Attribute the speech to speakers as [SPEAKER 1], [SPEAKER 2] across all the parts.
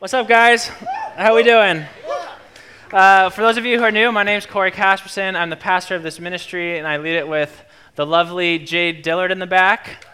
[SPEAKER 1] What's up, guys? How we doing? Uh, for those of you who are new, my name is Corey Casperson. I'm the pastor of this ministry, and I lead it with the lovely Jade Dillard in the back.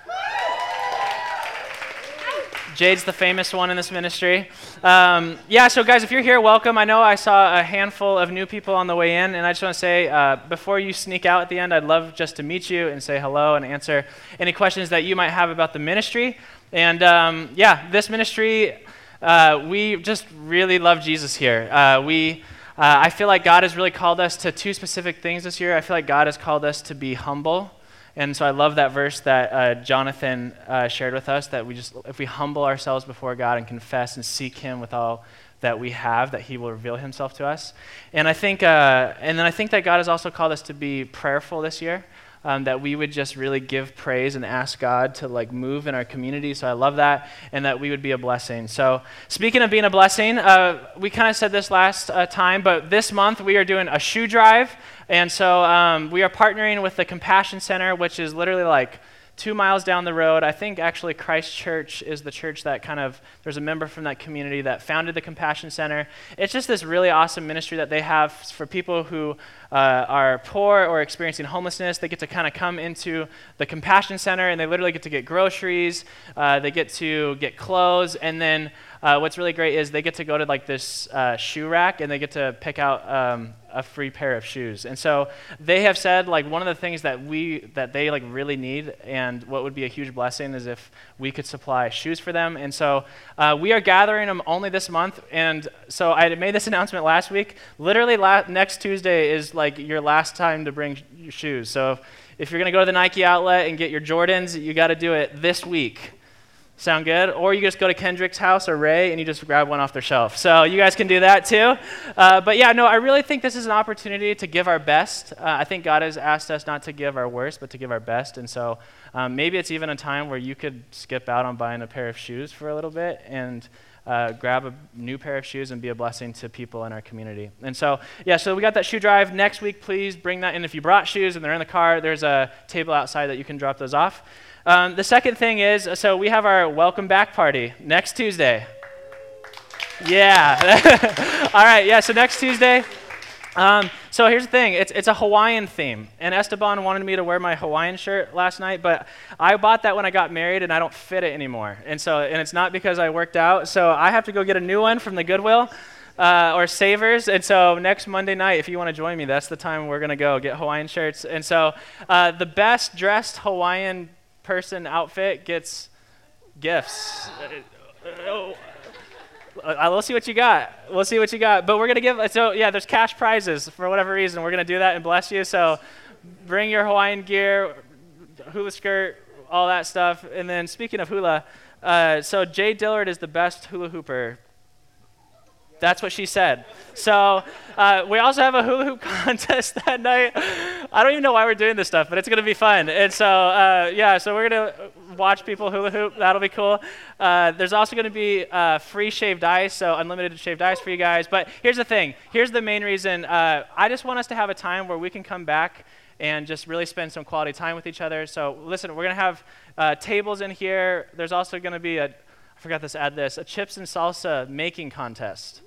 [SPEAKER 1] Jade's the famous one in this ministry. Um, yeah, so guys, if you're here, welcome. I know I saw a handful of new people on the way in, and I just want to say, uh, before you sneak out at the end, I'd love just to meet you and say hello and answer any questions that you might have about the ministry. And um, yeah, this ministry, uh, we just really love Jesus here. Uh, we, uh, I feel like God has really called us to two specific things this year. I feel like God has called us to be humble. And so I love that verse that uh, Jonathan shared with us that we just, if we humble ourselves before God and confess and seek Him with all that we have, that He will reveal Himself to us. And I think, uh, and then I think that God has also called us to be prayerful this year um, that we would just really give praise and ask God to like move in our community. So I love that, and that we would be a blessing. So speaking of being a blessing, uh, we kind of said this last uh, time, but this month we are doing a shoe drive, and so um, we are partnering with the Compassion Center, which is literally like two miles down the road, I think actually Christ Church is the church that kind of, there's a member from that community that founded the Compassion Center. It's just this really awesome ministry that they have for people who uh, are poor or experiencing homelessness. They get to kind of come into the Compassion Center and they literally get to get groceries, uh, they get to get clothes, and then uh, what's really great is they get to go to like this uh, shoe rack and they get to pick out um, a free pair of shoes. And so they have said like one of the things that we that they like really need and what would be a huge blessing is if we could supply shoes for them. And so uh, we are gathering them only this month. And so I made this announcement last week. Literally la- next Tuesday is like your last time to bring your shoes. So if you're going to go to the Nike outlet and get your Jordans, you got to do it this week. Sound good? Or you just go to Kendrick's house or Ray and you just grab one off their shelf. So you guys can do that too. Uh, but yeah, no, I really think this is an opportunity to give our best. Uh, I think God has asked us not to give our worst, but to give our best. And so um, maybe it's even a time where you could skip out on buying a pair of shoes for a little bit and uh, grab a new pair of shoes and be a blessing to people in our community. And so, yeah, so we got that shoe drive. Next week, please bring that in. If you brought shoes and they're in the car, there's a table outside that you can drop those off. Um, the second thing is so we have our welcome back party next Tuesday. Yeah. All right, yeah, so next Tuesday. Um, so here's the thing it's, it's a Hawaiian theme. And Esteban wanted me to wear my Hawaiian shirt last night, but I bought that when I got married and I don't fit it anymore. And, so, and it's not because I worked out, so I have to go get a new one from the Goodwill. Uh, or Savers. And so next Monday night, if you want to join me, that's the time we're going to go get Hawaiian shirts. And so uh, the best dressed Hawaiian person outfit gets gifts. Uh, uh, we'll see what you got. We'll see what you got. But we're going to give, so yeah, there's cash prizes for whatever reason. We're going to do that and bless you. So bring your Hawaiian gear, hula skirt, all that stuff. And then speaking of hula, uh, so Jade Dillard is the best hula hooper that's what she said. So uh, we also have a hula hoop contest that night. I don't even know why we're doing this stuff, but it's going to be fun. And so, uh, yeah, so we're going to watch people hula hoop. That'll be cool. Uh, there's also going to be uh, free shaved ice, so unlimited shaved ice for you guys. But here's the thing. Here's the main reason. Uh, I just want us to have a time where we can come back and just really spend some quality time with each other. So listen, we're going to have uh, tables in here. There's also going to be a, I forgot to add this, a chips and salsa making contest.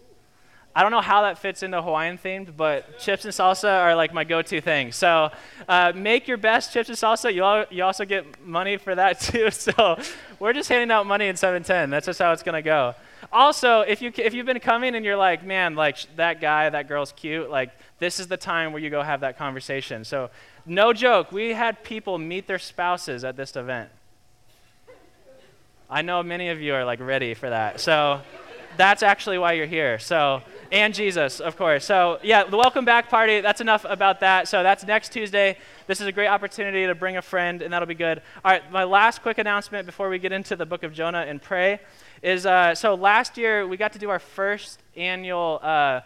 [SPEAKER 1] I don't know how that fits into Hawaiian themed, but chips and salsa are like my go-to thing. So uh, make your best chips and salsa. You, all, you also get money for that too. So we're just handing out money in 710. That's just how it's gonna go. Also, if you if you've been coming and you're like, man, like that guy, that girl's cute, like this is the time where you go have that conversation. So no joke, we had people meet their spouses at this event. I know many of you are like ready for that. So that's actually why you're here. So, and Jesus, of course. So, yeah, the welcome back party, that's enough about that. So, that's next Tuesday. This is a great opportunity to bring a friend, and that'll be good. All right, my last quick announcement before we get into the book of Jonah and pray is uh, so last year we got to do our first annual uh,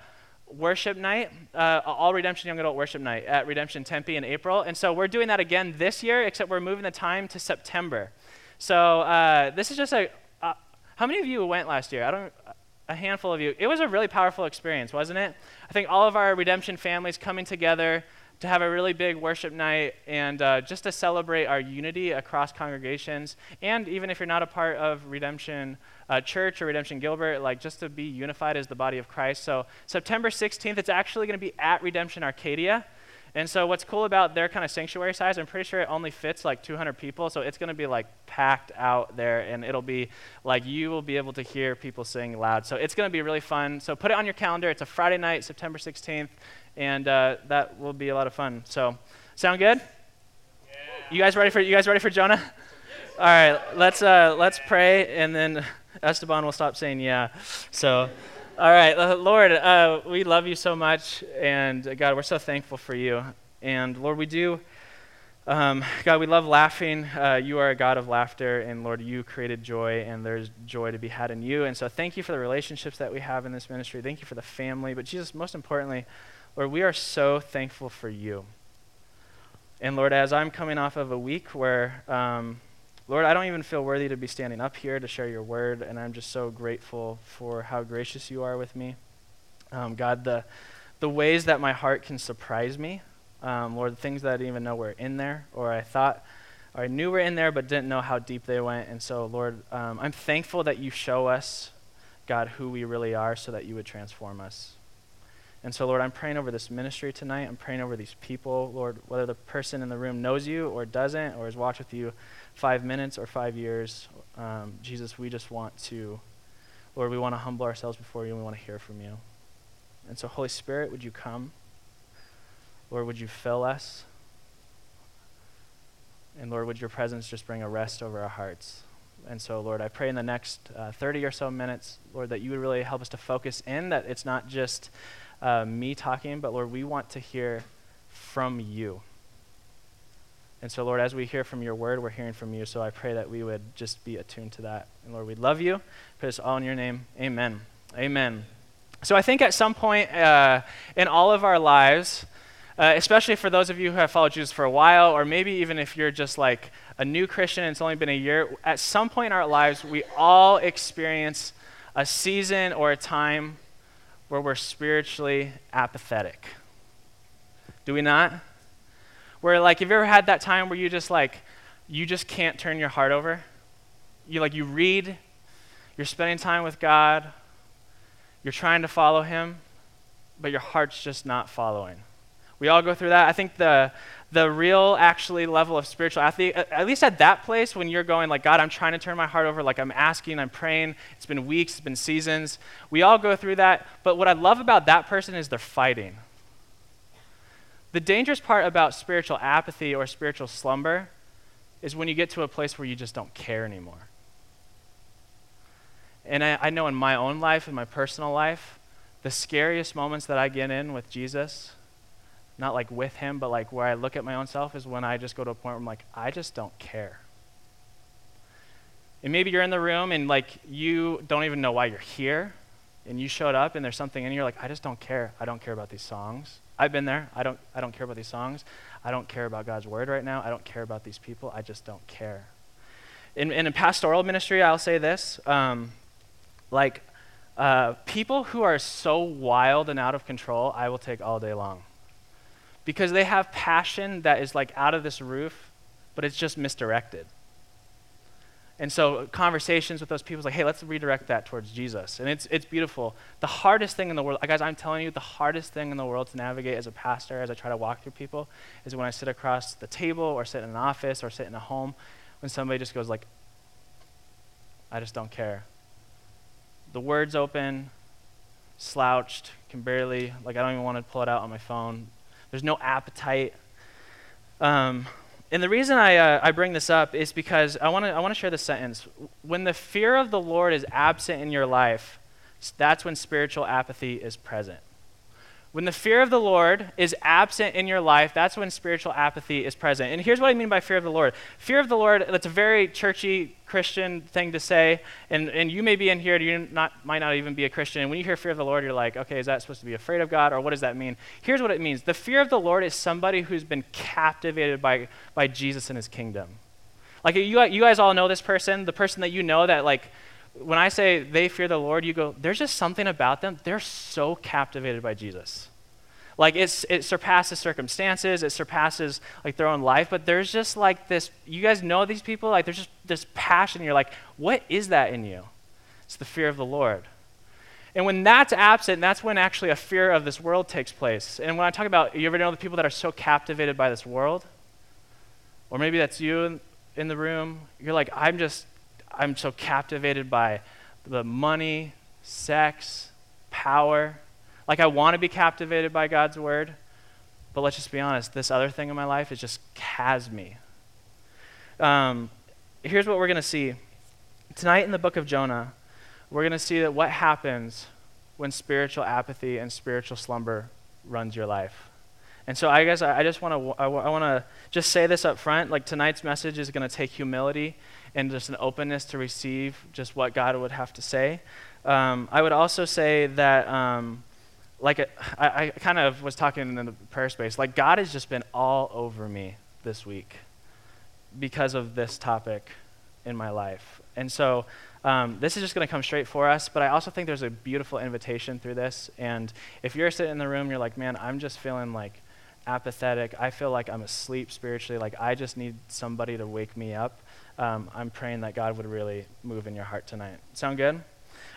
[SPEAKER 1] worship night, uh, all Redemption Young Adult Worship Night at Redemption Tempe in April. And so we're doing that again this year, except we're moving the time to September. So uh, this is just a. Uh, how many of you went last year? I don't a handful of you. It was a really powerful experience, wasn't it? I think all of our redemption families coming together to have a really big worship night and uh, just to celebrate our unity across congregations. And even if you're not a part of redemption, uh, church or Redemption Gilbert, like just to be unified as the body of Christ. So September 16th, it's actually going to be at Redemption Arcadia. And so what's cool about their kind of sanctuary size, I'm pretty sure it only fits like 200 people, so it's going to be like packed out there, and it'll be like you will be able to hear people sing loud. So it's going to be really fun. So put it on your calendar. It's a Friday night, September 16th, and uh, that will be a lot of fun. So sound good? Yeah. You guys ready for you guys ready for Jonah? All right, let's uh, let's pray, and then Esteban will stop saying yeah. So. All right, uh, Lord, uh, we love you so much, and uh, God, we're so thankful for you. And Lord, we do, um, God, we love laughing. Uh, you are a God of laughter, and Lord, you created joy, and there's joy to be had in you. And so, thank you for the relationships that we have in this ministry. Thank you for the family. But, Jesus, most importantly, Lord, we are so thankful for you. And Lord, as I'm coming off of a week where, um, Lord, I don't even feel worthy to be standing up here to share your word, and I'm just so grateful for how gracious you are with me. Um, God, the, the ways that my heart can surprise me, um, Lord, the things that I didn't even know were in there, or I thought, or I knew were in there, but didn't know how deep they went. And so, Lord, um, I'm thankful that you show us, God, who we really are so that you would transform us. And so, Lord, I'm praying over this ministry tonight. I'm praying over these people, Lord, whether the person in the room knows you or doesn't, or has walked with you five minutes or five years. Um, Jesus, we just want to, Lord, we want to humble ourselves before you and we want to hear from you. And so, Holy Spirit, would you come? Lord, would you fill us? And Lord, would your presence just bring a rest over our hearts? And so, Lord, I pray in the next uh, 30 or so minutes, Lord, that you would really help us to focus in, that it's not just uh, me talking, but Lord, we want to hear from you. And so, Lord, as we hear from your word, we're hearing from you. So I pray that we would just be attuned to that. And Lord, we love you. Pray this all in your name. Amen. Amen. So I think at some point uh, in all of our lives, uh, especially for those of you who have followed Jesus for a while, or maybe even if you're just like a new Christian and it's only been a year, at some point in our lives, we all experience a season or a time where we're spiritually apathetic. Do we not? where like have you ever had that time where you just like you just can't turn your heart over you like you read you're spending time with god you're trying to follow him but your heart's just not following we all go through that i think the the real actually level of spiritual athlete at least at that place when you're going like god i'm trying to turn my heart over. Like i'm asking i'm praying. It's been weeks it's been seasons. We all go through that but what i love about that person is they're fighting. The dangerous part about spiritual apathy or spiritual slumber is when you get to a place where you just don't care anymore. And I, I, know in my own life, in my personal life, the scariest moments that I get in with Jesus, not like with him, but like where I look at my own self, is when I just go to a point where I'm like, I just don't care. And maybe you're in the room and like you don't even know why you're here, and you showed up and there's something in you, you're like, I just don't care. I don't care about these songs. I've been there. I don't, I don't care about these songs. I don't care about God's word right now. I don't care about these people. I just don't care. In, in a pastoral ministry, I'll say this um, like, uh, people who are so wild and out of control, I will take all day long. Because they have passion that is like out of this roof, but it's just misdirected. And so conversations with those people is like, hey, let's redirect that towards Jesus. And it's, it's beautiful. The hardest thing in the world, guys, I'm telling you, the hardest thing in the world to navigate as a pastor, as I try to walk through people, is when I sit across the table or sit in an office or sit in a home, when somebody just goes like, I just don't care. The word's open, slouched, can barely, like I don't even want to pull it out on my phone. There's no appetite. Um, and the reason I, uh, I bring this up is because I want to I wanna share this sentence. When the fear of the Lord is absent in your life, that's when spiritual apathy is present. When the fear of the Lord is absent in your life, that's when spiritual apathy is present. And here's what I mean by fear of the Lord. Fear of the Lord, that's a very churchy Christian thing to say. And, and you may be in here, you not, might not even be a Christian. And when you hear fear of the Lord, you're like, okay, is that supposed to be afraid of God? Or what does that mean? Here's what it means the fear of the Lord is somebody who's been captivated by, by Jesus and his kingdom. Like, you, you guys all know this person, the person that you know that, like, when I say they fear the Lord, you go, there's just something about them. They're so captivated by Jesus. Like it's, it surpasses circumstances, it surpasses like their own life, but there's just like this, you guys know these people, like there's just this passion. You're like, what is that in you? It's the fear of the Lord. And when that's absent, that's when actually a fear of this world takes place. And when I talk about, you ever know the people that are so captivated by this world? Or maybe that's you in, in the room. You're like, I'm just, I'm so captivated by the money, sex, power. Like, I want to be captivated by God's word. But let's just be honest, this other thing in my life is just has me. Um, here's what we're going to see. Tonight in the book of Jonah, we're going to see that what happens when spiritual apathy and spiritual slumber runs your life. And so I guess I, just want to I want to just say this up front. Like tonight's message is going to take humility and just an openness to receive just what God would have to say. Um, I would also say that, um, like a, I, I kind of was talking in the prayer space. Like God has just been all over me this week because of this topic in my life. And so um, this is just going to come straight for us, but I also think there's a beautiful invitation through this. And if you're sitting in the room, you're like, man, I'm just feeling like apathetic. I feel like I'm asleep spiritually. Like I just need somebody to wake me up. Um, I'm praying that God would really move in your heart tonight. Sound good?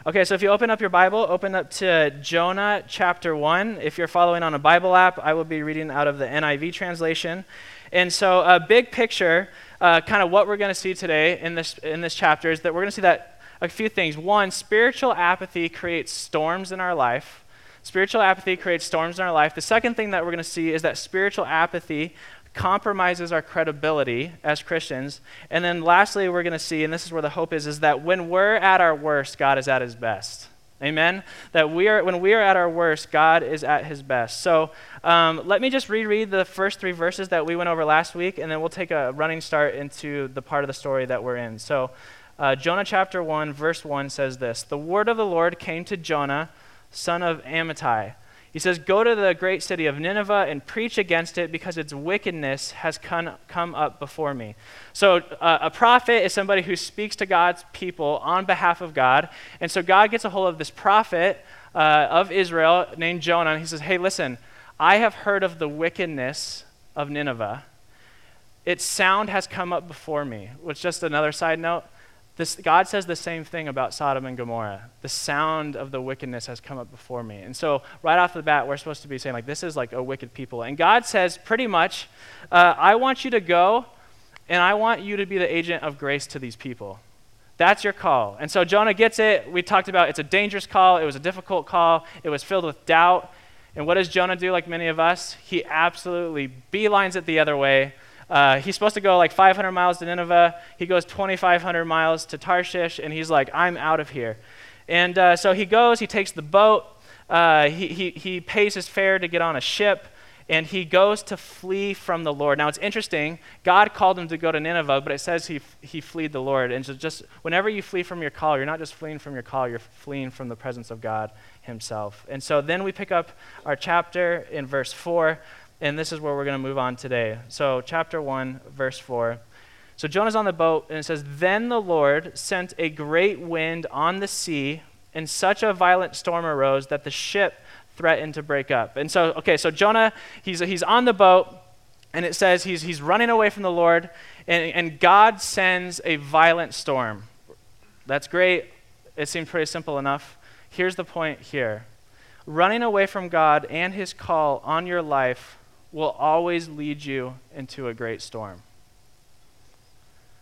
[SPEAKER 1] Okay, so if you open up your Bible, open up to Jonah chapter 1. If you're following on a Bible app, I will be reading out of the NIV translation. And so, a big picture, uh, kind of what we're going to see today in this, in this chapter is that we're going to see that a few things. One, spiritual apathy creates storms in our life. Spiritual apathy creates storms in our life. The second thing that we're going to see is that spiritual apathy compromises our credibility as Christians. And then lastly, we're going to see, and this is where the hope is, is that when we're at our worst, God is at his best. Amen. That we are when we are at our worst, God is at His best. So um, let me just reread the first three verses that we went over last week, and then we'll take a running start into the part of the story that we're in. So uh, Jonah chapter one, verse one says this: The word of the Lord came to Jonah, son of Amittai he says, Go to the great city of Nineveh and preach against it because its wickedness has come, come up before me. So, uh, a prophet is somebody who speaks to God's people on behalf of God. And so, God gets a hold of this prophet uh, of Israel named Jonah, and he says, Hey, listen, I have heard of the wickedness of Nineveh. Its sound has come up before me. Which, just another side note, this, God says the same thing about Sodom and Gomorrah. The sound of the wickedness has come up before me. And so, right off the bat, we're supposed to be saying, like, this is like a wicked people. And God says, pretty much, uh, I want you to go, and I want you to be the agent of grace to these people. That's your call. And so, Jonah gets it. We talked about it's a dangerous call, it was a difficult call, it was filled with doubt. And what does Jonah do, like many of us? He absolutely beelines it the other way uh, he's supposed to go like 500 miles to Nineveh. He goes 2,500 miles to Tarshish, and he's like, I'm out of here. And uh, so he goes, he takes the boat, uh, he, he, he pays his fare to get on a ship, and he goes to flee from the Lord. Now it's interesting, God called him to go to Nineveh, but it says he, he fled the Lord. And so just whenever you flee from your call, you're not just fleeing from your call, you're fleeing from the presence of God himself. And so then we pick up our chapter in verse 4 and this is where we're going to move on today. So, chapter 1, verse 4. So, Jonah's on the boat, and it says, Then the Lord sent a great wind on the sea, and such a violent storm arose that the ship threatened to break up. And so, okay, so Jonah, he's, he's on the boat, and it says he's, he's running away from the Lord, and, and God sends a violent storm. That's great. It seems pretty simple enough. Here's the point here running away from God and his call on your life will always lead you into a great storm.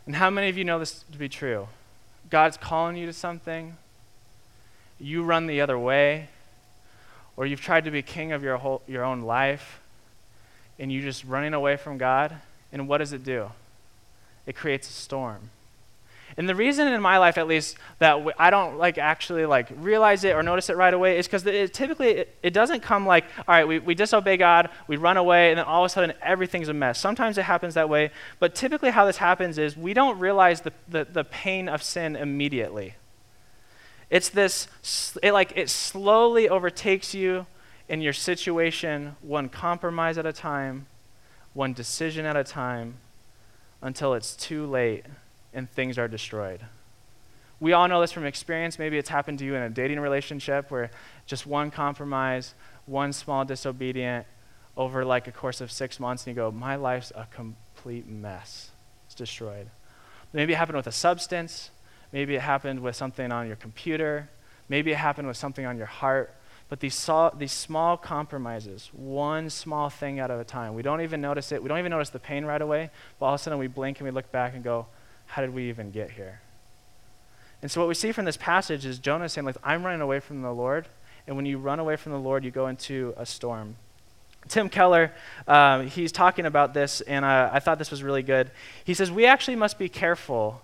[SPEAKER 1] And how many of you know this to be true? God's calling you to something, you run the other way, or you've tried to be king of your, whole, your own life, and you're just running away from God, and what does it do? It creates a storm. And the reason in my life, at least, that I don't like actually like realize it or notice it right away is because it, typically it, it, doesn't come like, all right, we, we disobey God, we run away, and then all of a sudden everything's a mess. Sometimes it happens that way, but typically how this happens is we don't realize the, the, the pain of sin immediately. It's this, it like it slowly overtakes you in your situation, one compromise at a time, one decision at a time, until it's too late and things are destroyed. We all know this from experience. Maybe it's happened to you in a dating relationship where just one compromise, one small disobedient over like a course of six months, and you go, My life's a complete mess. It's destroyed. Maybe it happened with a substance. Maybe it happened with something on your computer. Maybe it happened with something on your heart. But these, so, these small compromises, one small thing at a time, we don't even notice it. We don't even notice the pain right away. But all of a sudden we blink and we look back and go, how did we even get here? And so what we see from this passage is Jonah saying, like, I'm running away from the Lord. And when you run away from the Lord, you go into a storm. Tim Keller, um, he's talking about this, and uh, I thought this was really good. He says, We actually must be careful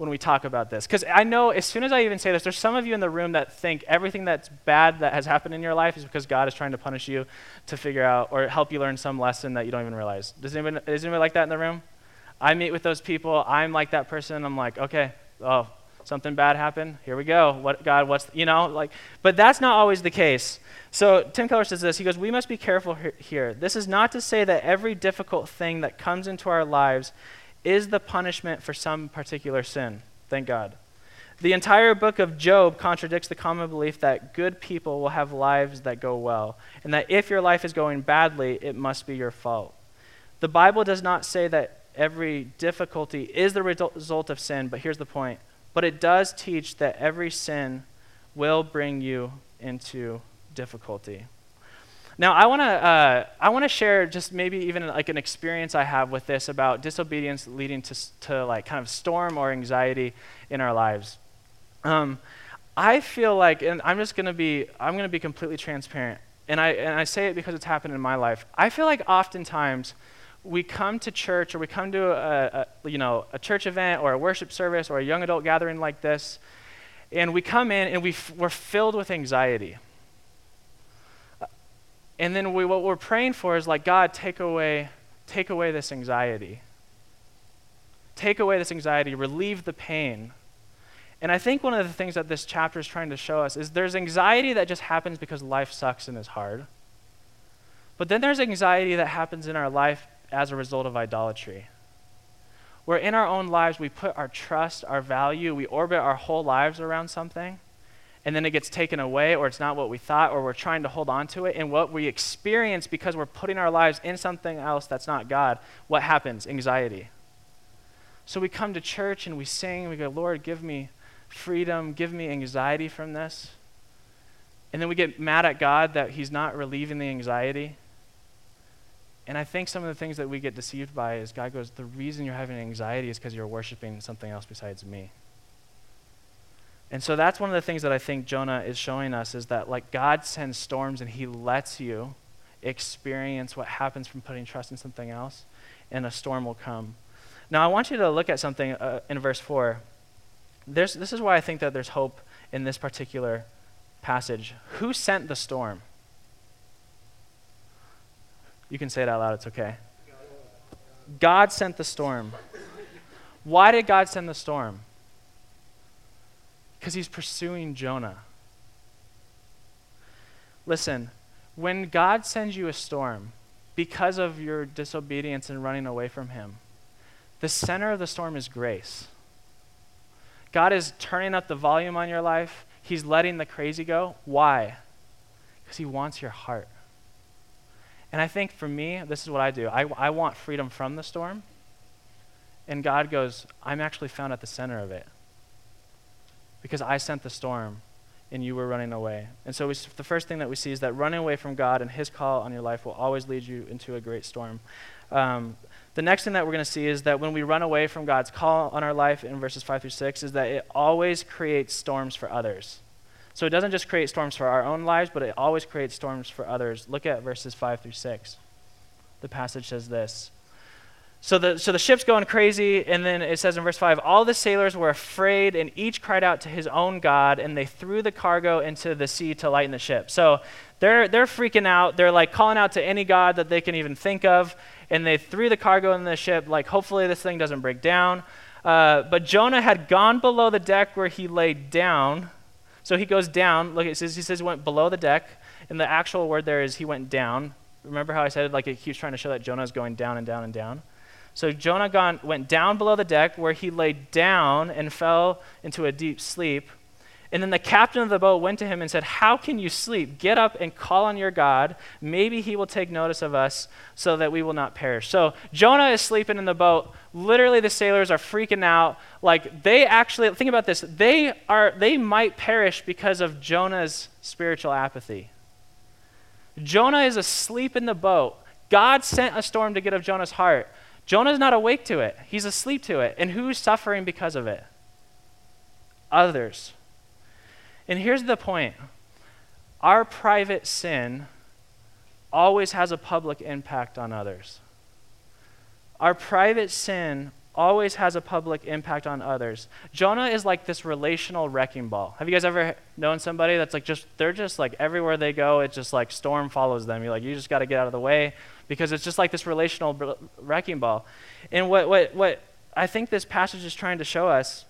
[SPEAKER 1] when we talk about this. Because I know as soon as I even say this, there's some of you in the room that think everything that's bad that has happened in your life is because God is trying to punish you to figure out or help you learn some lesson that you don't even realize. Does anybody, is anybody like that in the room? I meet with those people. I'm like that person. I'm like, okay, oh, something bad happened. Here we go. What God? What's you know like? But that's not always the case. So Tim Keller says this. He goes, we must be careful here. This is not to say that every difficult thing that comes into our lives is the punishment for some particular sin. Thank God. The entire book of Job contradicts the common belief that good people will have lives that go well, and that if your life is going badly, it must be your fault. The Bible does not say that every difficulty is the result of sin, but here's the point. But it does teach that every sin will bring you into difficulty. Now, I want to uh, I want to share just maybe even like an experience I have with this about disobedience leading to to like kind of storm or anxiety in our lives. Um, I feel like, and I'm just gonna be I'm gonna be completely transparent, and I and I say it because it's happened in my life. I feel like oftentimes we come to church or we come to a, a, you know a church event or a worship service or a young adult gathering like this and we come in and we f- we're filled with anxiety uh, and then we, what we're praying for is like, God, take away, take away this anxiety. Take away this anxiety, relieve the pain. And I think one of the things that this chapter is trying to show us is there's anxiety that just happens because life sucks and is hard. But then there's anxiety that happens in our life as a result of idolatry. Where in our own lives we put our trust, our value, we orbit our whole lives around something and then it gets taken away, or it's not what we thought, or we're trying to hold on to it. And what we experience because we're putting our lives in something else that's not God, what happens? Anxiety. So we come to church and we sing, and we go, Lord, give me freedom, give me anxiety from this. And then we get mad at God that He's not relieving the anxiety. And I think some of the things that we get deceived by is God goes, The reason you're having anxiety is because you're worshiping something else besides me. And so that's one of the things that I think Jonah is showing us is that like God sends storms and he lets you experience what happens from putting trust in something else and a storm will come. Now I want you to look at something uh, in verse 4. There's, this is why I think that there's hope in this particular passage. Who sent the storm? You can say it out loud, it's okay. God sent the storm. Why did God send the storm? Because he's pursuing Jonah. Listen, when God sends you a storm because of your disobedience and running away from him, the center of the storm is grace. God is turning up the volume on your life. He's letting the crazy go. Why? Because he wants your heart. And I think for me, this is what I do I, I want freedom from the storm. And God goes, I'm actually found at the center of it because I sent the storm and you were running away. And so we, the first thing that we see is that running away from God and His call on your life will always lead you into a great storm. Um, the next thing that we're going to see is that when we run away from God's call on our life in verses 5 through 6, is that it always creates storms for others. So it doesn't just create storms for our own lives, but it always creates storms for others. Look at verses 5 through 6. The passage says this so the, so the ship's going crazy, and then it says in verse 5 All the sailors were afraid, and each cried out to his own God, and they threw the cargo into the sea to lighten the ship. So they're, they're freaking out. They're like calling out to any God that they can even think of, and they threw the cargo in the ship, like, hopefully this thing doesn't break down. Uh, but Jonah had gone below the deck where he lay down. So he goes down. Look, it says, he says he went below the deck, and the actual word there is he went down. Remember how I said, it? like, he was trying to show that Jonah is going down and down and down? So Jonah gone, went down below the deck where he lay down and fell into a deep sleep. And then the captain of the boat went to him and said, How can you sleep? Get up and call on your God. Maybe he will take notice of us so that we will not perish. So Jonah is sleeping in the boat. Literally, the sailors are freaking out. Like, they actually, think about this, they, are, they might perish because of Jonah's spiritual apathy. Jonah is asleep in the boat. God sent a storm to get of Jonah's heart. Jonah's not awake to it, he's asleep to it. And who's suffering because of it? Others. And here's the point our private sin always has a public impact on others. Our private sin always has a public impact on others. Jonah is like this relational wrecking ball. Have you guys ever known somebody that's like just, they're just like everywhere they go, it's just like storm follows them. You're like, you just got to get out of the way because it's just like this relational wrecking ball. And what, what, what I think this passage is trying to show us,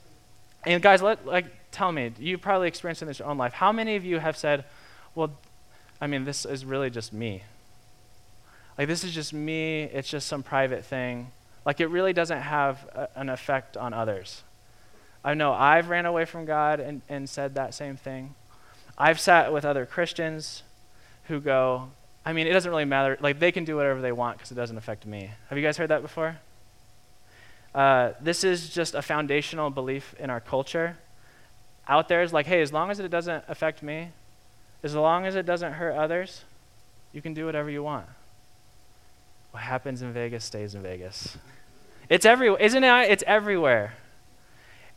[SPEAKER 1] and guys, let, like, tell me, you probably experienced in your own life. How many of you have said, well, I mean, this is really just me? Like, this is just me, it's just some private thing. Like, it really doesn't have a, an effect on others. I know I've ran away from God and, and said that same thing. I've sat with other Christians who go, I mean, it doesn't really matter. Like, they can do whatever they want because it doesn't affect me. Have you guys heard that before? Uh, this is just a foundational belief in our culture out there is like, hey, as long as it doesn't affect me, as long as it doesn't hurt others, you can do whatever you want. What happens in Vegas stays in Vegas. It's everywhere, isn't it? It's everywhere.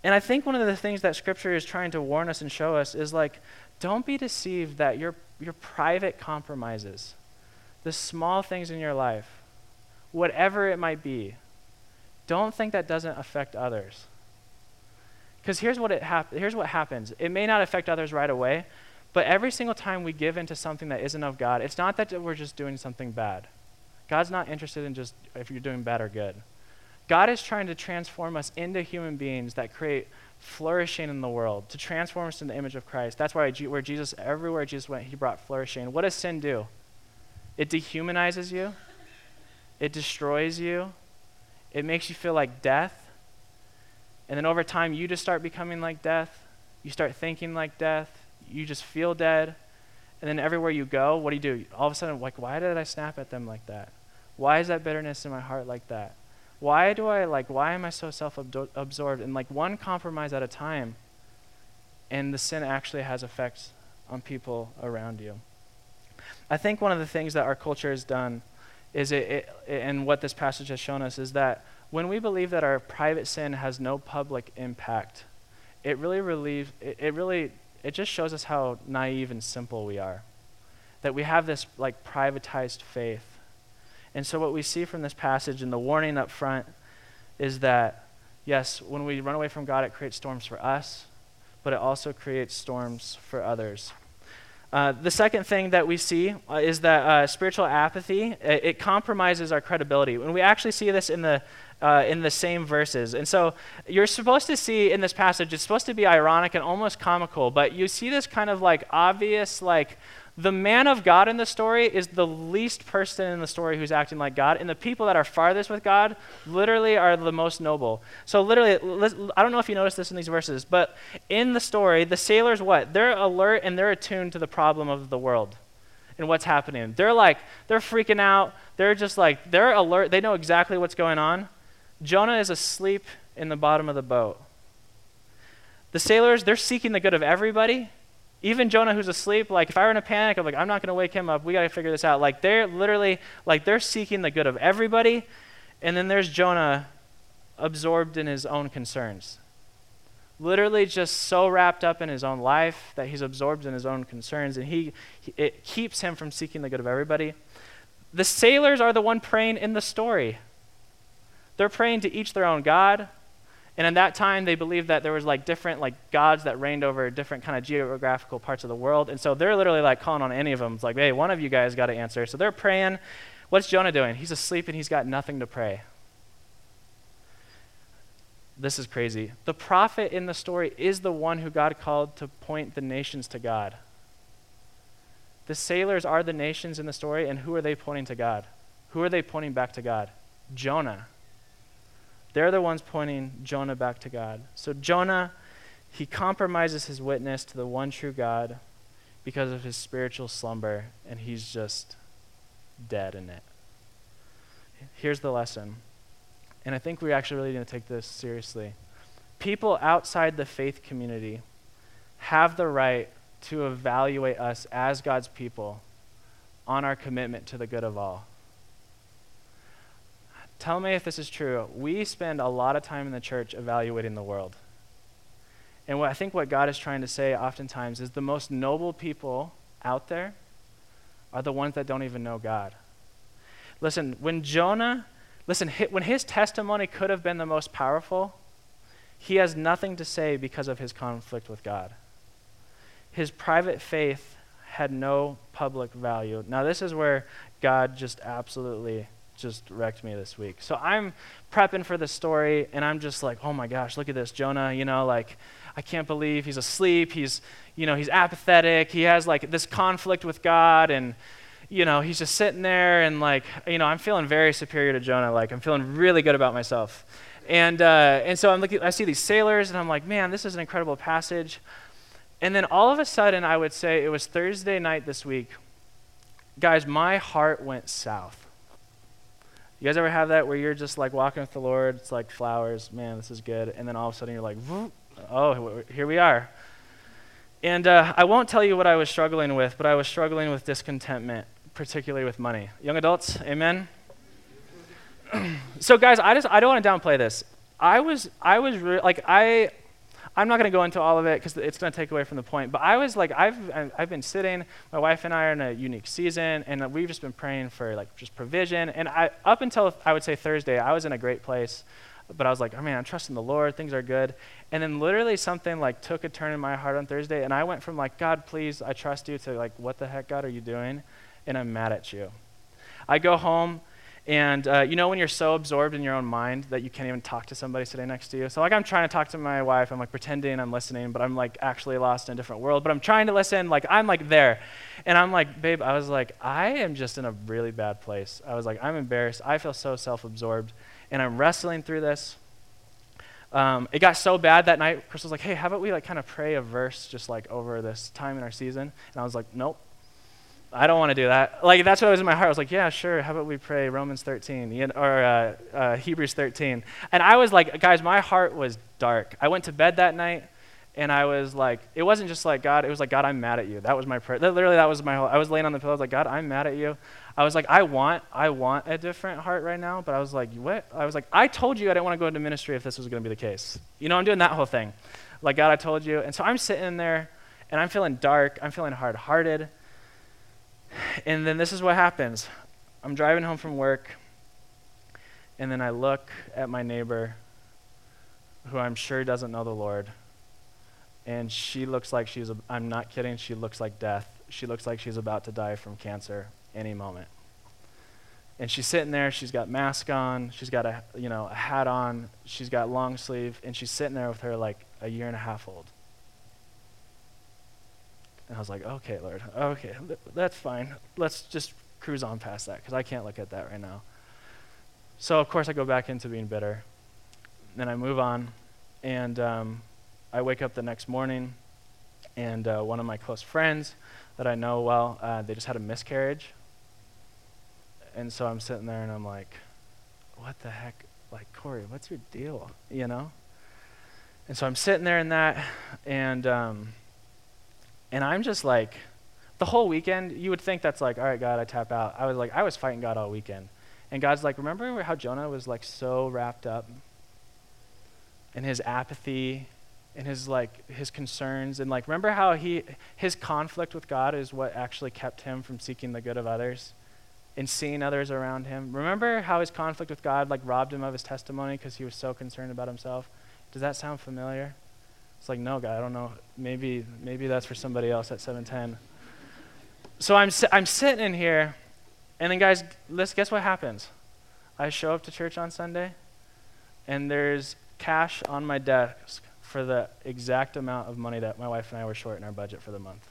[SPEAKER 1] And I think one of the things that Scripture is trying to warn us and show us is like, don't be deceived that your, your private compromises, the small things in your life, whatever it might be, don't think that doesn't affect others. Because here's what it hap- here's what happens. It may not affect others right away, but every single time we give into something that isn't of God, it's not that we're just doing something bad. God's not interested in just if you're doing bad or good. God is trying to transform us into human beings that create flourishing in the world, to transform us in the image of Christ. That's why where Jesus, everywhere Jesus went, he brought flourishing. What does sin do? It dehumanizes you. It destroys you. It makes you feel like death. And then over time, you just start becoming like death. You start thinking like death. You just feel dead. And then everywhere you go, what do you do? All of a sudden, like, why did I snap at them like that? Why is that bitterness in my heart like that? Why do I, like, why am I so self absorbed? And, like, one compromise at a time, and the sin actually has effects on people around you. I think one of the things that our culture has done is it, it, and what this passage has shown us is that when we believe that our private sin has no public impact, it really relieves, it, it really, it just shows us how naive and simple we are. That we have this like privatized faith. And so what we see from this passage and the warning up front is that, yes, when we run away from God, it creates storms for us, but it also creates storms for others. Uh, the second thing that we see uh, is that uh, spiritual apathy it, it, compromises our credibility, and we actually see this in the uh, in the same verses. And so you're supposed to see in this passage, it's supposed to be ironic and almost comical, but you see this kind of like obvious, like, the man of God in the story is the least person in the story who's acting like God, and the people that are farthest with God literally are the most noble. So, literally, I don't know if you noticed this in these verses, but in the story, the sailors, what? They're alert and they're attuned to the problem of the world and what's happening. They're like, they're freaking out. They're just like, they're alert. They know exactly what's going on. Jonah is asleep in the bottom of the boat. The sailors, they're seeking the good of everybody. Even Jonah, who's asleep, like if I were in a panic, I'm like, I'm not going to wake him up. We got to figure this out. Like they're literally, like they're seeking the good of everybody. And then there's Jonah absorbed in his own concerns. Literally just so wrapped up in his own life that he's absorbed in his own concerns. And he, it keeps him from seeking the good of everybody. The sailors are the one praying in the story. They're praying to each their own God. And in that time, they believed that there was like different like gods that reigned over different kind of geographical parts of the world. And so they're literally like calling on any of them. It's like, hey, one of you guys got to answer. So they're praying. What's Jonah doing? He's asleep and he's got nothing to pray. This is crazy. The prophet in the story is the one who God called to point the nations to God. The sailors are the nations in the story, and who are they pointing to God? Who are they pointing back to God? Jonah. They're the ones pointing Jonah back to God. So Jonah, He compromises his witness to the one true God because of his spiritual slumber, and he's just dead in it. Here's the lesson, and I think we actually really need to take this seriously. People outside the faith community have the right to evaluate us as God's people on our commitment to the good of all. Tell me if this is true. We spend a lot of time in the church evaluating the world. And what I think what God is trying to say oftentimes is the most noble people out there are the ones that don't even know God. Listen, when Jonah, listen, when his testimony could have been the most powerful, he has nothing to say because of his conflict with God. His private faith had no public value. Now, this is where God just absolutely just wrecked me this week. So I'm prepping for the story, and I'm just like, oh my gosh, look at this, Jonah. You know, like, I can't believe he's asleep. He's, you know, he's apathetic. He has like this conflict with God, and you know, he's just sitting there, and like, you know, I'm feeling very superior to Jonah. Like, I'm feeling really good about myself. And uh, and so I'm looking. I see these sailors, and I'm like, man, this is an incredible passage. And then all of a sudden, I would say it was Thursday night this week. Guys, my heart went south. You guys ever have that where you're just like walking with the Lord? It's like flowers. Man, this is good. And then all of a sudden, you're like, oh, here we are. And uh, I won't tell you what I was struggling with, but I was struggling with discontentment, particularly with money. Young adults, amen? so, guys, I just I don't want to downplay this. I was I was re- like I I'm not going to go into all of it because it's going to take away from the point. But I was like, I've, I've been sitting, my wife and I are in a unique season, and we've just been praying for like just provision. And I, up until I would say Thursday, I was in a great place. But I was like, oh man, I'm trusting the Lord, things are good. And then literally something like took a turn in my heart on Thursday, and I went from like, God, please, I trust you, to like, what the heck, God, are you doing? And I'm mad at you. I go home and uh, you know when you're so absorbed in your own mind that you can't even talk to somebody sitting next to you? So like I'm trying to talk to my wife, I'm like pretending I'm listening, but I'm like actually lost in a different world. But I'm trying to listen, like I'm like there. And I'm like, babe, I was like, I am just in a really bad place. I was like, I'm embarrassed. I feel so self-absorbed. And I'm wrestling through this. Um, it got so bad that night, Chris was like, hey, how about we like kind of pray a verse just like over this time in our season? And I was like, nope, I don't want to do that. Like, that's what was in my heart. I was like, yeah, sure. How about we pray Romans 13 or uh, uh, Hebrews 13? And I was like, guys, my heart was dark. I went to bed that night and I was like, it wasn't just like, God, it was like, God, I'm mad at you. That was my prayer. Literally, that was my whole, I was laying on the pillow. I was like, God, I'm mad at you. I was like, I want, I want a different heart right now. But I was like, what? I was like, I told you I didn't want to go into ministry if this was going to be the case. You know, I'm doing that whole thing. Like, God, I told you. And so I'm sitting in there and I'm feeling dark. I'm feeling hard hearted. And then this is what happens I'm driving home from work, and then I look at my neighbor, who I'm sure doesn't know the Lord, and she looks like she's, a, I'm not kidding, she looks like death. She looks like she's about to die from cancer any moment. And she's sitting there, she's got mask on, she's got a, you know, a hat on, she's got long sleeve, and she's sitting there with her like a year and a half old. And I was like, okay, Lord, okay, that's fine. Let's just cruise on past that because I can't look at that right now. So, of course, I go back into being bitter. Then I move on, and um, I wake up the next morning, and uh, one of my close friends that I know well, uh, they just had a miscarriage. And so I'm sitting there and I'm like, what the heck? Like, Corey, what's your deal? You know? And so I'm sitting there in that, and um, and I'm just like, the whole weekend, you would think that's like, all right, God, I tap out. I was like, I was fighting God all weekend. And God's like, remember how Jonah was like so wrapped up in his apathy and his like his concerns and like remember how he his conflict with God is what actually kept him from seeking the good of others and seeing others around him. Remember how his conflict with God like robbed him of his testimony because he was so concerned about himself? Does that sound familiar? It's like, no, God, I don't know. Maybe, maybe that's for somebody else at 710. So I'm, I'm sitting in here, and then, guys, let's guess what happens. I show up to church on Sunday, and there's cash on my desk for the exact amount of money that my wife and I were short in our budget for the month.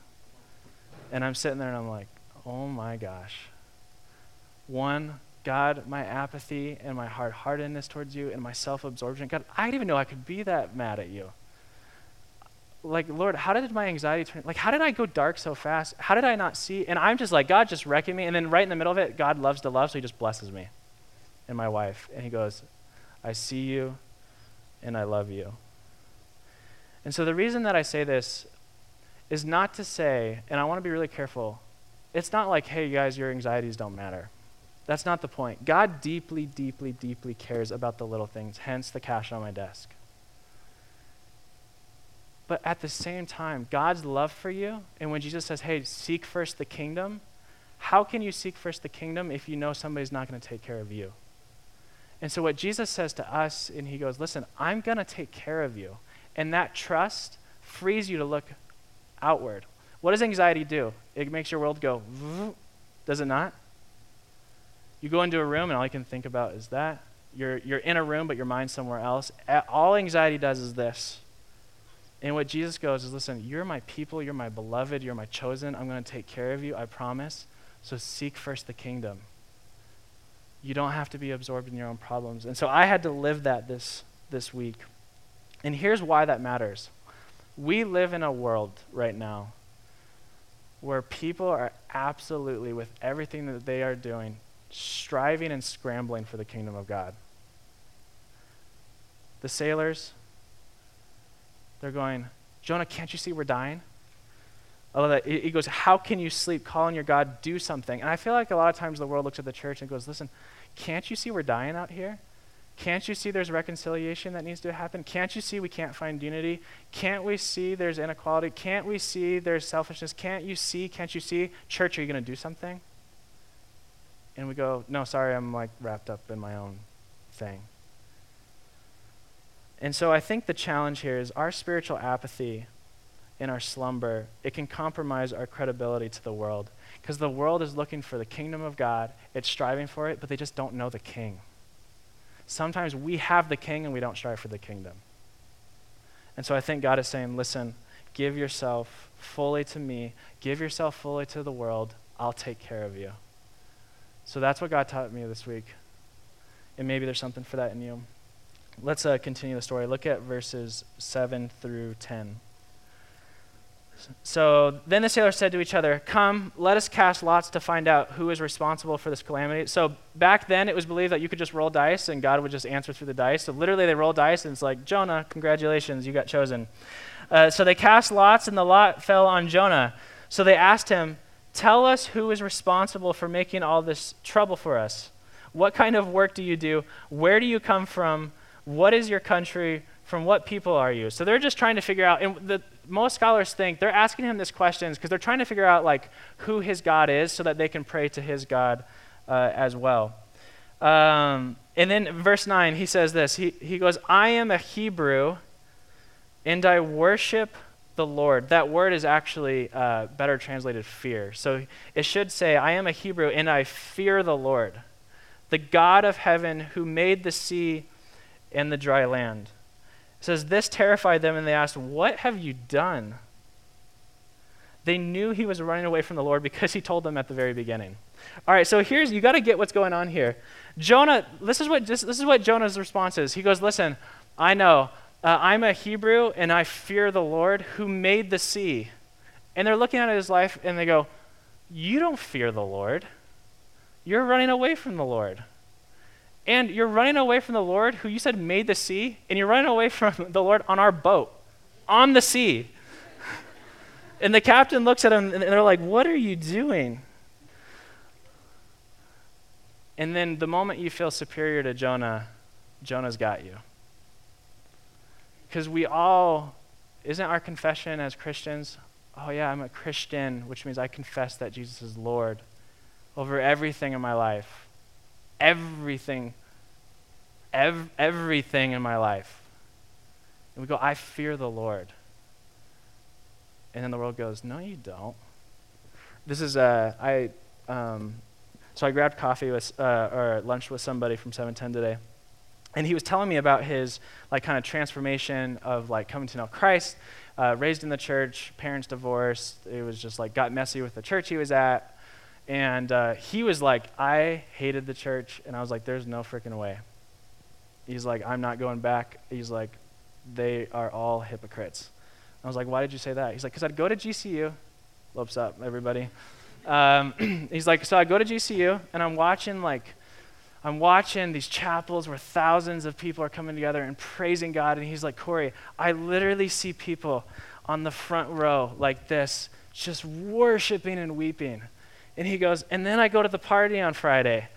[SPEAKER 1] And I'm sitting there and I'm like, oh my gosh. One, God, my apathy and my hard heartedness towards you and my self absorption. God, I didn't even know I could be that mad at you. Like, Lord, how did my anxiety turn? Like, how did I go dark so fast? How did I not see? And I'm just like, God just wrecking me. And then right in the middle of it, God loves to love, so he just blesses me and my wife. And he goes, I see you and I love you. And so the reason that I say this is not to say, and I want to be really careful, it's not like, hey, you guys, your anxieties don't matter. That's not the point. God deeply, deeply, deeply cares about the little things, hence the cash on my desk. But at the same time, God's love for you, and when Jesus says, hey, seek first the kingdom, how can you seek first the kingdom if you know somebody's not going to take care of you? And so, what Jesus says to us, and he goes, listen, I'm going to take care of you. And that trust frees you to look outward. What does anxiety do? It makes your world go, does it not? You go into a room and all you can think about is that. You're, you're in a room, but your mind's somewhere else. All anxiety does is this. And what Jesus goes is listen, you're my people, you're my beloved, you're my chosen. I'm going to take care of you, I promise. So seek first the kingdom. You don't have to be absorbed in your own problems. And so I had to live that this, this week. And here's why that matters. We live in a world right now where people are absolutely, with everything that they are doing, striving and scrambling for the kingdom of God. The sailors, they're going, Jonah, can't you see we're dying? I love that. He goes, How can you sleep? Call on your God, do something. And I feel like a lot of times the world looks at the church and goes, Listen, can't you see we're dying out here? Can't you see there's reconciliation that needs to happen? Can't you see we can't find unity? Can't we see there's inequality? Can't we see there's selfishness? Can't you see? Can't you see? Church, are you going to do something? and we go, no, sorry, I'm like wrapped up in my own thing. And so I think the challenge here is our spiritual apathy in our slumber, it can compromise our credibility to the world. Because the world is looking for the kingdom of God, it's striving for it, but they just don't know the king. Sometimes we have the king and we don't strive for the kingdom. And so I think God is saying, listen, give yourself fully to me, give yourself fully to the world, I'll take care of you. So that's what God taught me this week. And maybe there's something for that in you. Let's uh, continue the story. Look at verses 7 through 10. So then the sailors said to each other, Come, let us cast lots to find out who is responsible for this calamity. So back then, it was believed that you could just roll dice and God would just answer through the dice. So literally, they roll dice and it's like, Jonah, congratulations, you got chosen. Uh, so they cast lots and the lot fell on Jonah. So they asked him, Tell us who is responsible for making all this trouble for us. What kind of work do you do? Where do you come from? What is your country? From what people are you? So they're just trying to figure out, and the, most scholars think they're asking him these questions because they're trying to figure out like who his God is so that they can pray to his God uh, as well. Um, and then verse 9, he says this. He, he goes, I am a Hebrew, and I worship the Lord. That word is actually uh, better translated fear. So it should say, I am a Hebrew and I fear the Lord, the God of heaven who made the sea and the dry land. It says, This terrified them and they asked, What have you done? They knew he was running away from the Lord because he told them at the very beginning. All right, so here's, you got to get what's going on here. Jonah, this is, what, this, this is what Jonah's response is. He goes, Listen, I know uh, I'm a Hebrew and I fear the Lord who made the sea. And they're looking at his life and they go, You don't fear the Lord. You're running away from the Lord. And you're running away from the Lord who you said made the sea, and you're running away from the Lord on our boat, on the sea. and the captain looks at him and they're like, What are you doing? And then the moment you feel superior to Jonah, Jonah's got you. Because we all, isn't our confession as Christians, oh yeah, I'm a Christian, which means I confess that Jesus is Lord over everything in my life. Everything. Ev- everything in my life. And we go, I fear the Lord. And then the world goes, No, you don't. This is, uh, I, um, so I grabbed coffee with, uh, or lunch with somebody from 710 today and he was telling me about his like kind of transformation of like coming to know christ uh, raised in the church parents divorced it was just like got messy with the church he was at and uh, he was like i hated the church and i was like there's no freaking way he's like i'm not going back he's like they are all hypocrites I was like, why did you say that? He's like, because I'd go to GCU. Lopes up, everybody. Um, he's like, so I go to GCU and I'm watching like, I'm watching these chapels where thousands of people are coming together and praising God. And he's like, Corey, I literally see people on the front row like this, just worshiping and weeping. And he goes, and then I go to the party on Friday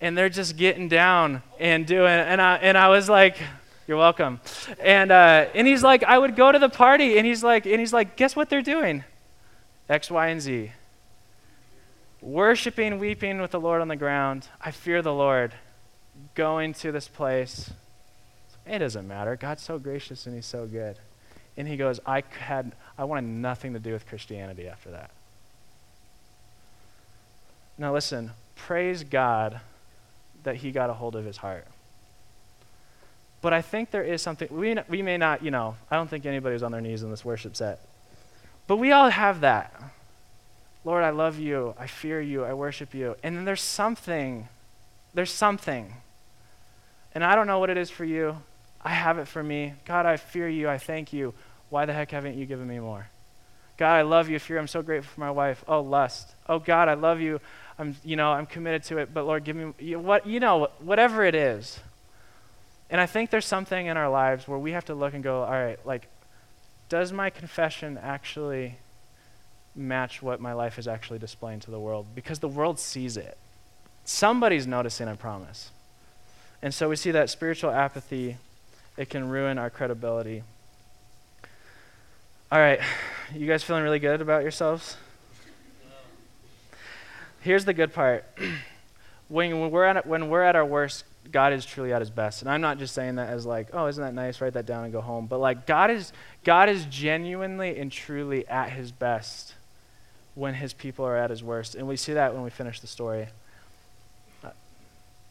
[SPEAKER 1] and they're just getting down and doing and I and I was like you're welcome. And uh, and he's like I would go to the party and he's like and he's like guess what they're doing? X Y and Z. Worshiping weeping with the Lord on the ground. I fear the Lord going to this place. It doesn't matter. God's so gracious and he's so good. And he goes I had I wanted nothing to do with Christianity after that now listen praise God that he got a hold of his heart. But I think there is something, we, we may not, you know, I don't think anybody's on their knees in this worship set. But we all have that. Lord, I love you. I fear you. I worship you. And then there's something. There's something. And I don't know what it is for you. I have it for me. God, I fear you. I thank you. Why the heck haven't you given me more? God, I love you. Fear. I'm so grateful for my wife. Oh, lust. Oh, God, I love you. I'm, you know, I'm committed to it, but Lord, give me you, what, you know, whatever it is. And I think there's something in our lives where we have to look and go, all right, like, does my confession actually match what my life is actually displaying to the world? Because the world sees it. Somebody's noticing, I promise. And so we see that spiritual apathy, it can ruin our credibility. All right, you guys feeling really good about yourselves? Here's the good part. when, we're at, when we're at our worst, God is truly at his best. And I'm not just saying that as like, oh, isn't that nice? Write that down and go home. But like God is God is genuinely and truly at his best when his people are at his worst. And we see that when we finish the story. Uh,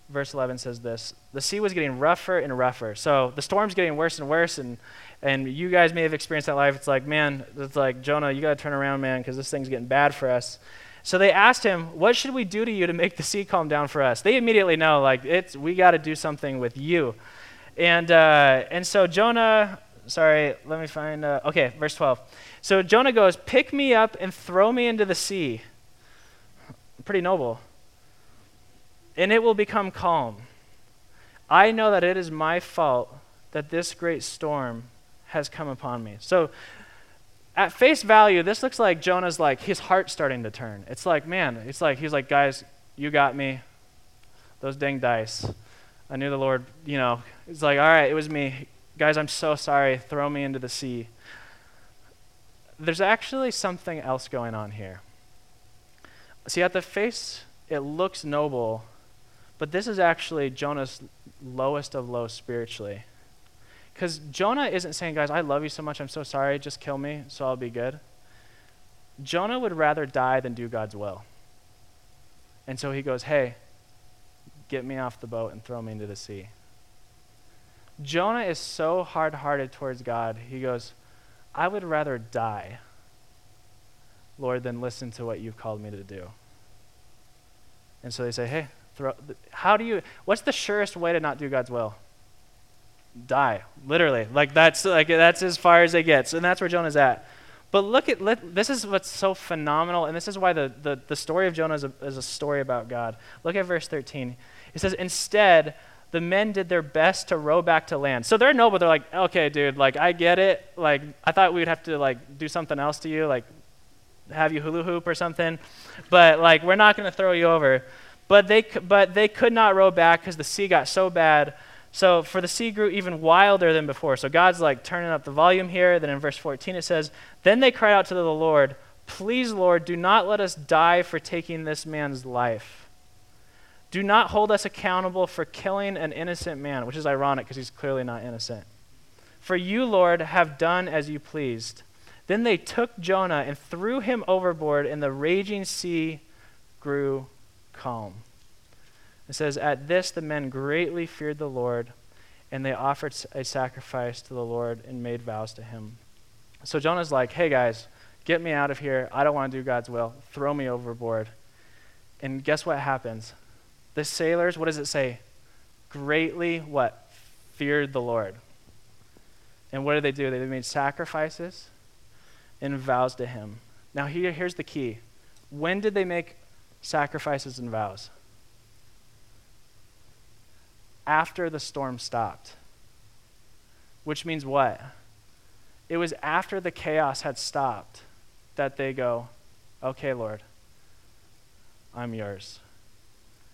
[SPEAKER 1] verse 11 says this The sea was getting rougher and rougher. So the storm's getting worse and worse. And, and you guys may have experienced that life. It's like, man, it's like, Jonah, you got to turn around, man, because this thing's getting bad for us. So they asked him, What should we do to you to make the sea calm down for us? They immediately know, like, it's, we got to do something with you. And, uh, and so Jonah, sorry, let me find, uh, okay, verse 12. So Jonah goes, Pick me up and throw me into the sea. Pretty noble. And it will become calm. I know that it is my fault that this great storm has come upon me. So at face value, this looks like Jonah's like his heart starting to turn. It's like, man, it's like he's like, guys, you got me. Those dang dice. I knew the Lord, you know, it's like, all right, it was me. Guys, I'm so sorry. Throw me into the sea. There's actually something else going on here. See, at the face, it looks noble, but this is actually Jonah's lowest of lows spiritually. Because Jonah isn't saying, guys, I love you so much, I'm so sorry, just kill me so I'll be good. Jonah would rather die than do God's will. And so he goes, hey, get me off the boat and throw me into the sea. Jonah is so hard hearted towards God, he goes, I would rather die, Lord, than listen to what you've called me to do. And so they say, hey, throw, how do you, what's the surest way to not do God's will? Die, literally. Like that's like that's as far as it gets, and that's where Jonah's at. But look at let, this is what's so phenomenal, and this is why the, the, the story of Jonah is a, is a story about God. Look at verse 13. It says, Instead, the men did their best to row back to land. So they're noble. They're like, okay, dude, like I get it. Like I thought we'd have to like do something else to you, like have you hula hoop or something, but like we're not going to throw you over. But they but they could not row back because the sea got so bad so for the sea grew even wilder than before. So God's like turning up the volume here. Then in verse 14 it says, Then they cried out to the Lord, Please, Lord, do not let us die for taking this man's life. Do not hold us accountable for killing an innocent man, which is ironic because he's clearly not innocent. For you, Lord, have done as you pleased. Then they took Jonah and threw him overboard, and the raging sea grew calm. It says, At this the men greatly feared the Lord, and they offered a sacrifice to the Lord and made vows to him. So Jonah's like, Hey guys, get me out of here. I don't want to do God's will. Throw me overboard. And guess what happens? The sailors, what does it say? Greatly what? Feared the Lord. And what did they do? They made sacrifices and vows to him. Now, here, here's the key. When did they make sacrifices and vows? After the storm stopped. Which means what? It was after the chaos had stopped that they go, okay, Lord, I'm yours.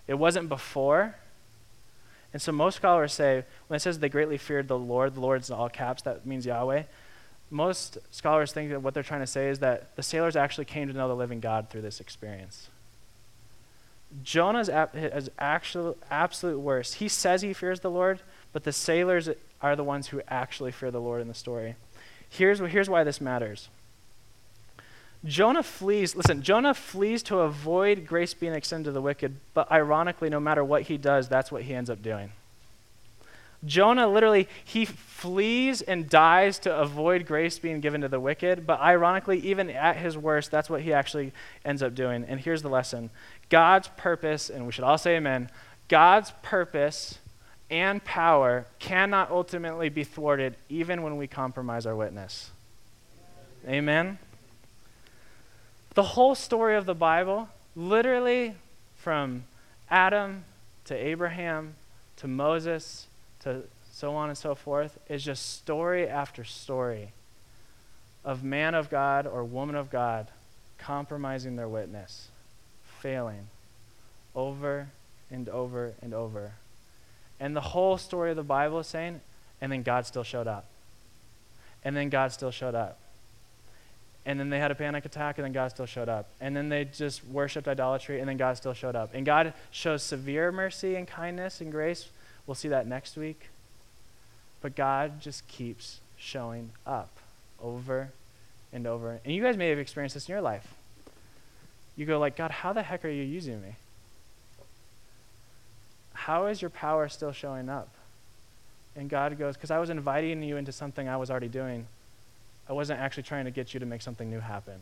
[SPEAKER 1] It wasn't before. And so most scholars say, when it says they greatly feared the Lord, the Lord's in all caps, that means Yahweh. Most scholars think that what they're trying to say is that the sailors actually came to know the living God through this experience. Jonah's ap- is actual, absolute worst. He says he fears the Lord, but the sailors are the ones who actually fear the Lord in the story. Here's, here's why this matters. Jonah flees, listen, Jonah flees to avoid grace being extended to the wicked, but ironically, no matter what he does, that's what he ends up doing. Jonah literally, he flees and dies to avoid grace being given to the wicked, but ironically, even at his worst, that's what he actually ends up doing. And here's the lesson God's purpose, and we should all say amen, God's purpose and power cannot ultimately be thwarted even when we compromise our witness. Amen? The whole story of the Bible, literally from Adam to Abraham to Moses to so on and so forth, is just story after story of man of God or woman of God compromising their witness, failing over and over and over. And the whole story of the Bible is saying, and then God still showed up. And then God still showed up and then they had a panic attack, and then God still showed up. And then they just worshiped idolatry, and then God still showed up. And God shows severe mercy and kindness and grace. We'll see that next week. But God just keeps showing up over and over. And you guys may have experienced this in your life. You go like, God, how the heck are you using me? How is your power still showing up? And God goes, because I was inviting you into something I was already doing I wasn't actually trying to get you to make something new happen.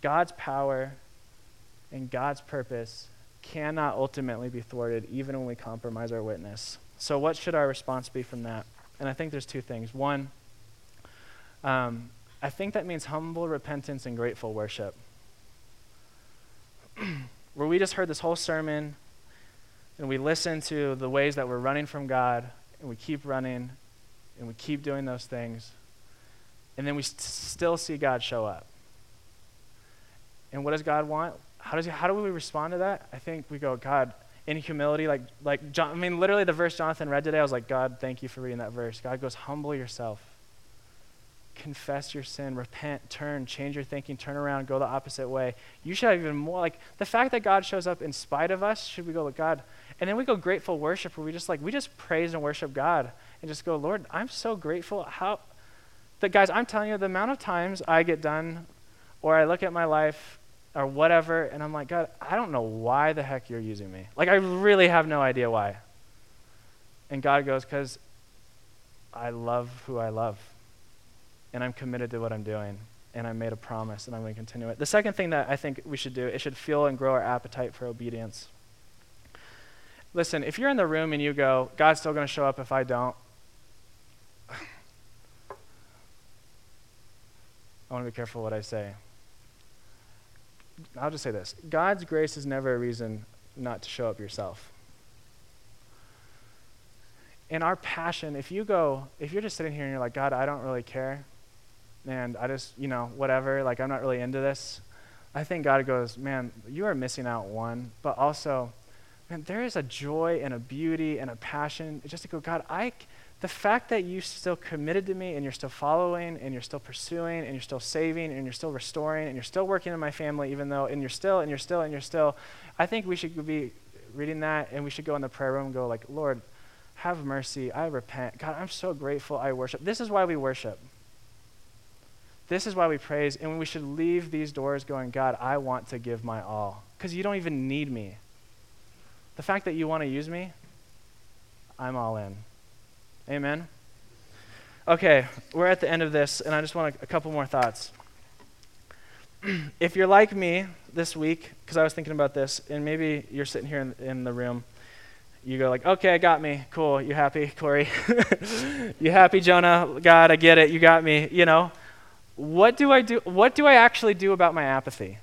[SPEAKER 1] God's power and God's purpose cannot ultimately be thwarted even when we compromise our witness. So, what should our response be from that? And I think there's two things. One, um, I think that means humble repentance and grateful worship. Where we just heard this whole sermon and we listen to the ways that we're running from God and we keep running and we keep doing those things, and then we st- still see God show up. And what does God want? How, does he, how do we respond to that? I think we go, God, in humility, like, like John, I mean, literally the verse Jonathan read today, I was like, God, thank you for reading that verse. God goes, humble yourself. Confess your sin, repent, turn, change your thinking, turn around, go the opposite way. You should have even more, like, the fact that God shows up in spite of us, should we go, with God, and then we go grateful worship where we just like, we just praise and worship God and just go, Lord, I'm so grateful. How, that guys, I'm telling you, the amount of times I get done or I look at my life or whatever, and I'm like, God, I don't know why the heck you're using me. Like, I really have no idea why. And God goes, because I love who I love, and I'm committed to what I'm doing, and I made a promise, and I'm going to continue it. The second thing that I think we should do, it should fuel and grow our appetite for obedience. Listen, if you're in the room and you go, God's still going to show up if I don't, I want to be careful what I say. I'll just say this God's grace is never a reason not to show up yourself. In our passion, if you go, if you're just sitting here and you're like, God, I don't really care, and I just, you know, whatever, like I'm not really into this, I think God goes, man, you are missing out one, but also, man, there is a joy and a beauty and a passion just to go, God, I the fact that you still committed to me and you're still following and you're still pursuing and you're still saving and you're still restoring and you're still working in my family even though and you're still and you're still and you're still i think we should be reading that and we should go in the prayer room and go like lord have mercy. I repent. God i'm so grateful i worship. This is why we worship. This is why we praise and we should leave these doors going god i want to give my all. Because you don't even need me. The fact that you want to use me i'm all in Amen? Okay, we're at the end of this, and I just want a, a couple more thoughts. if you're like me this week, because I was thinking about this, and maybe you're sitting here in, in the room, you go like, okay, I got me. Cool. You happy, Corey? you happy, Jonah? God, I get it. You got me. You know, what do I do? What do I actually do about my apathy?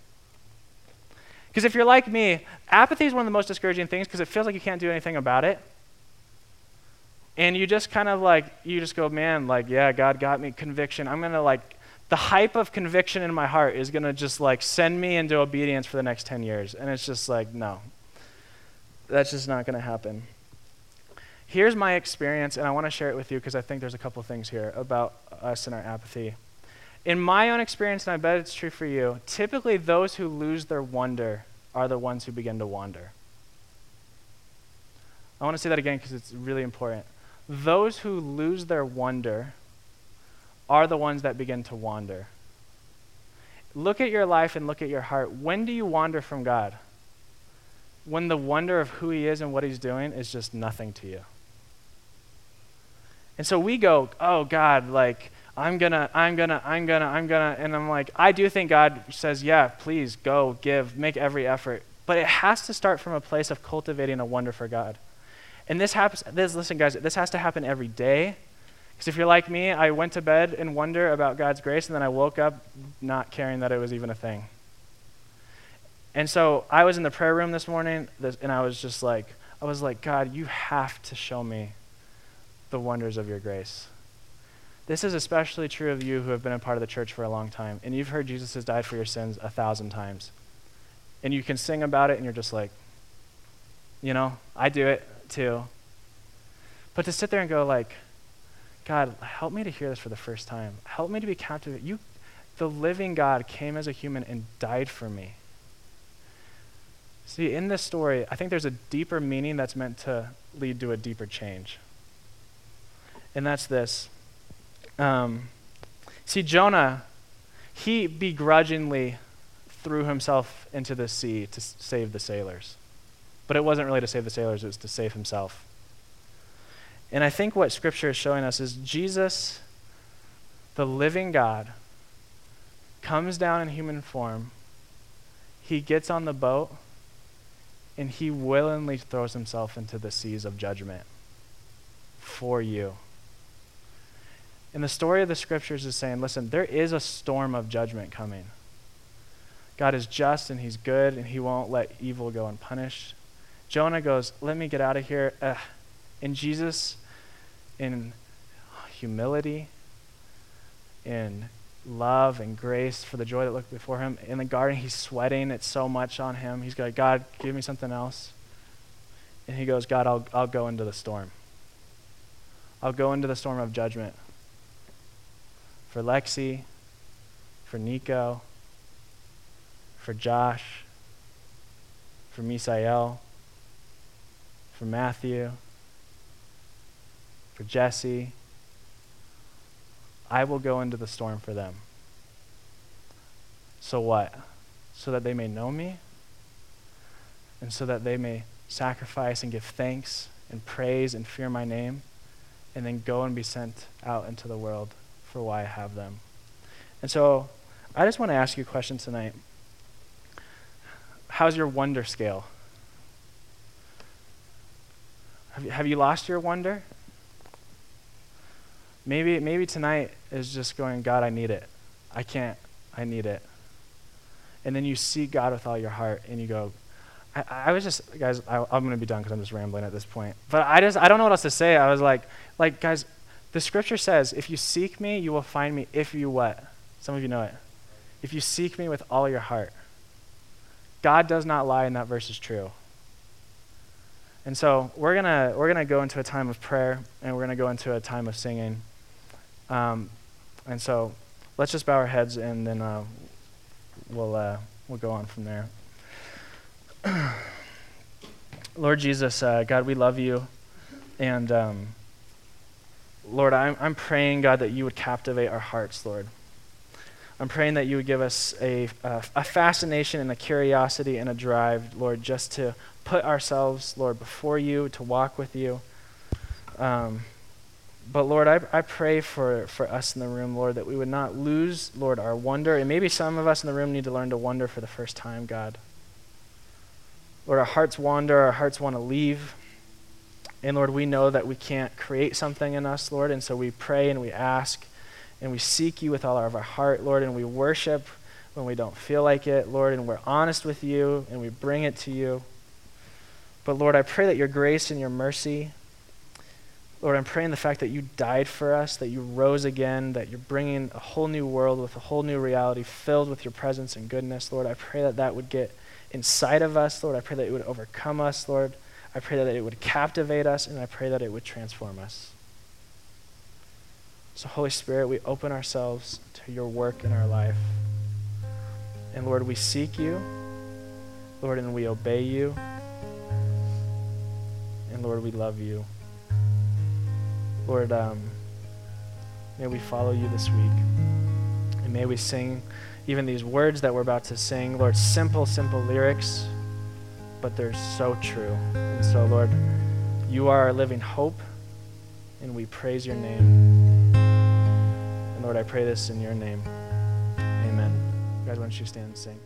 [SPEAKER 1] Because if you're like me, apathy is one of the most discouraging things because it feels like you can't do anything about it. And you just kind of like, you just go, man, like, yeah, God got me conviction. I'm going to like, the hype of conviction in my heart is going to just like send me into obedience for the next 10 years. And it's just like, no, that's just not going to happen. Here's my experience, and I want to share it with you because I think there's a couple things here about us and our apathy. In my own experience, and I bet it's true for you, typically those who lose their wonder are the ones who begin to wander. I want to say that again because it's really important. Those who lose their wonder are the ones that begin to wander. Look at your life and look at your heart. When do you wander from God? When the wonder of who He is and what He's doing is just nothing to you. And so we go, oh, God, like, I'm gonna, I'm gonna, I'm gonna, I'm gonna. And I'm like, I do think God says, yeah, please go, give, make every effort. But it has to start from a place of cultivating a wonder for God. And this happens, this, listen, guys, this has to happen every day. Because if you're like me, I went to bed in wonder about God's grace, and then I woke up not caring that it was even a thing. And so I was in the prayer room this morning, and I was just like, I was like, God, you have to show me the wonders of your grace. This is especially true of you who have been a part of the church for a long time, and you've heard Jesus has died for your sins a thousand times. And you can sing about it, and you're just like, you know, I do it too. But to sit there and go like, God, help me to hear this for the first time. Help me to be captivated. You, the living God, came as a human and died for me. See, in this story, I think there's a deeper meaning that's meant to lead to a deeper change. And that's this um, see, Jonah, he begrudgingly threw himself into the sea to save the sailors. But it wasn't really to save the sailors, it was to save himself. And I think what Scripture is showing us is Jesus, the living God, comes down in human form. He gets on the boat and he willingly throws himself into the seas of judgment for you. And the story of the scriptures is saying, listen, there is a storm of judgment coming. God is just and he's good and he won't let evil go unpunished. Jonah goes, let me get out of here. Ugh. And Jesus, in humility, in love and grace for the joy that looked before him, in the garden, he's sweating. It's so much on him. He's like, God, give me something else. And he goes, God, I'll, I'll go into the storm. I'll go into the storm of judgment for Lexi, for Nico, for Josh, for Misael, for Matthew, for Jesse. I will go into the storm for them. So what? So that they may know me, and so that they may sacrifice and give thanks and praise and fear my name, and then go and be sent out into the world for why I have them. And so I just want to ask you a question tonight. How's your wonder scale? Have you, have you lost your wonder? Maybe, maybe tonight is just going, God, I need it. I can't. I need it. And then you see God with all your heart and you go, I, I was just, guys, I, I'm going to be done because I'm just rambling at this point. But I just, I don't know what else to say. I was like, like, guys, the scripture says, if you seek me, you will find me if you what? Some of you know it. If you seek me with all your heart. God does not lie, and that verse is true. And so we're gonna we're gonna go into a time of prayer, and we're gonna go into a time of singing. Um, and so let's just bow our heads, and then uh, we'll uh, we'll go on from there. Lord Jesus, uh, God, we love you, and um, Lord, I'm, I'm praying, God, that you would captivate our hearts, Lord. I'm praying that you would give us a, a, a, fascination and a curiosity and a drive, Lord, just to put ourselves, Lord, before you, to walk with you. Um, but Lord, I, I pray for, for us in the room, Lord, that we would not lose, Lord, our wonder. And maybe some of us in the room need to learn to wonder for the first time, God. Lord, our hearts wander, our hearts want to leave. And Lord, we know that we can't create something in us, Lord, and so we pray and we ask and we seek you with all of our heart, Lord, and we worship when we don't feel like it, Lord, and we're honest with you and we bring it to you. But Lord, I pray that your grace and your mercy, Lord, I'm praying the fact that you died for us, that you rose again, that you're bringing a whole new world with a whole new reality filled with your presence and goodness, Lord. I pray that that would get inside of us, Lord. I pray that it would overcome us, Lord. I pray that it would captivate us, and I pray that it would transform us. So, Holy Spirit, we open ourselves to your work in our life. And Lord, we seek you, Lord, and we obey you. And Lord, we love you. Lord, um, may we follow you this week. And may we sing even these words that we're about to sing. Lord, simple, simple lyrics, but they're so true. And so, Lord, you are our living hope, and we praise your name. Lord, I pray this in your name. Amen. Guys, why don't you stand and sing?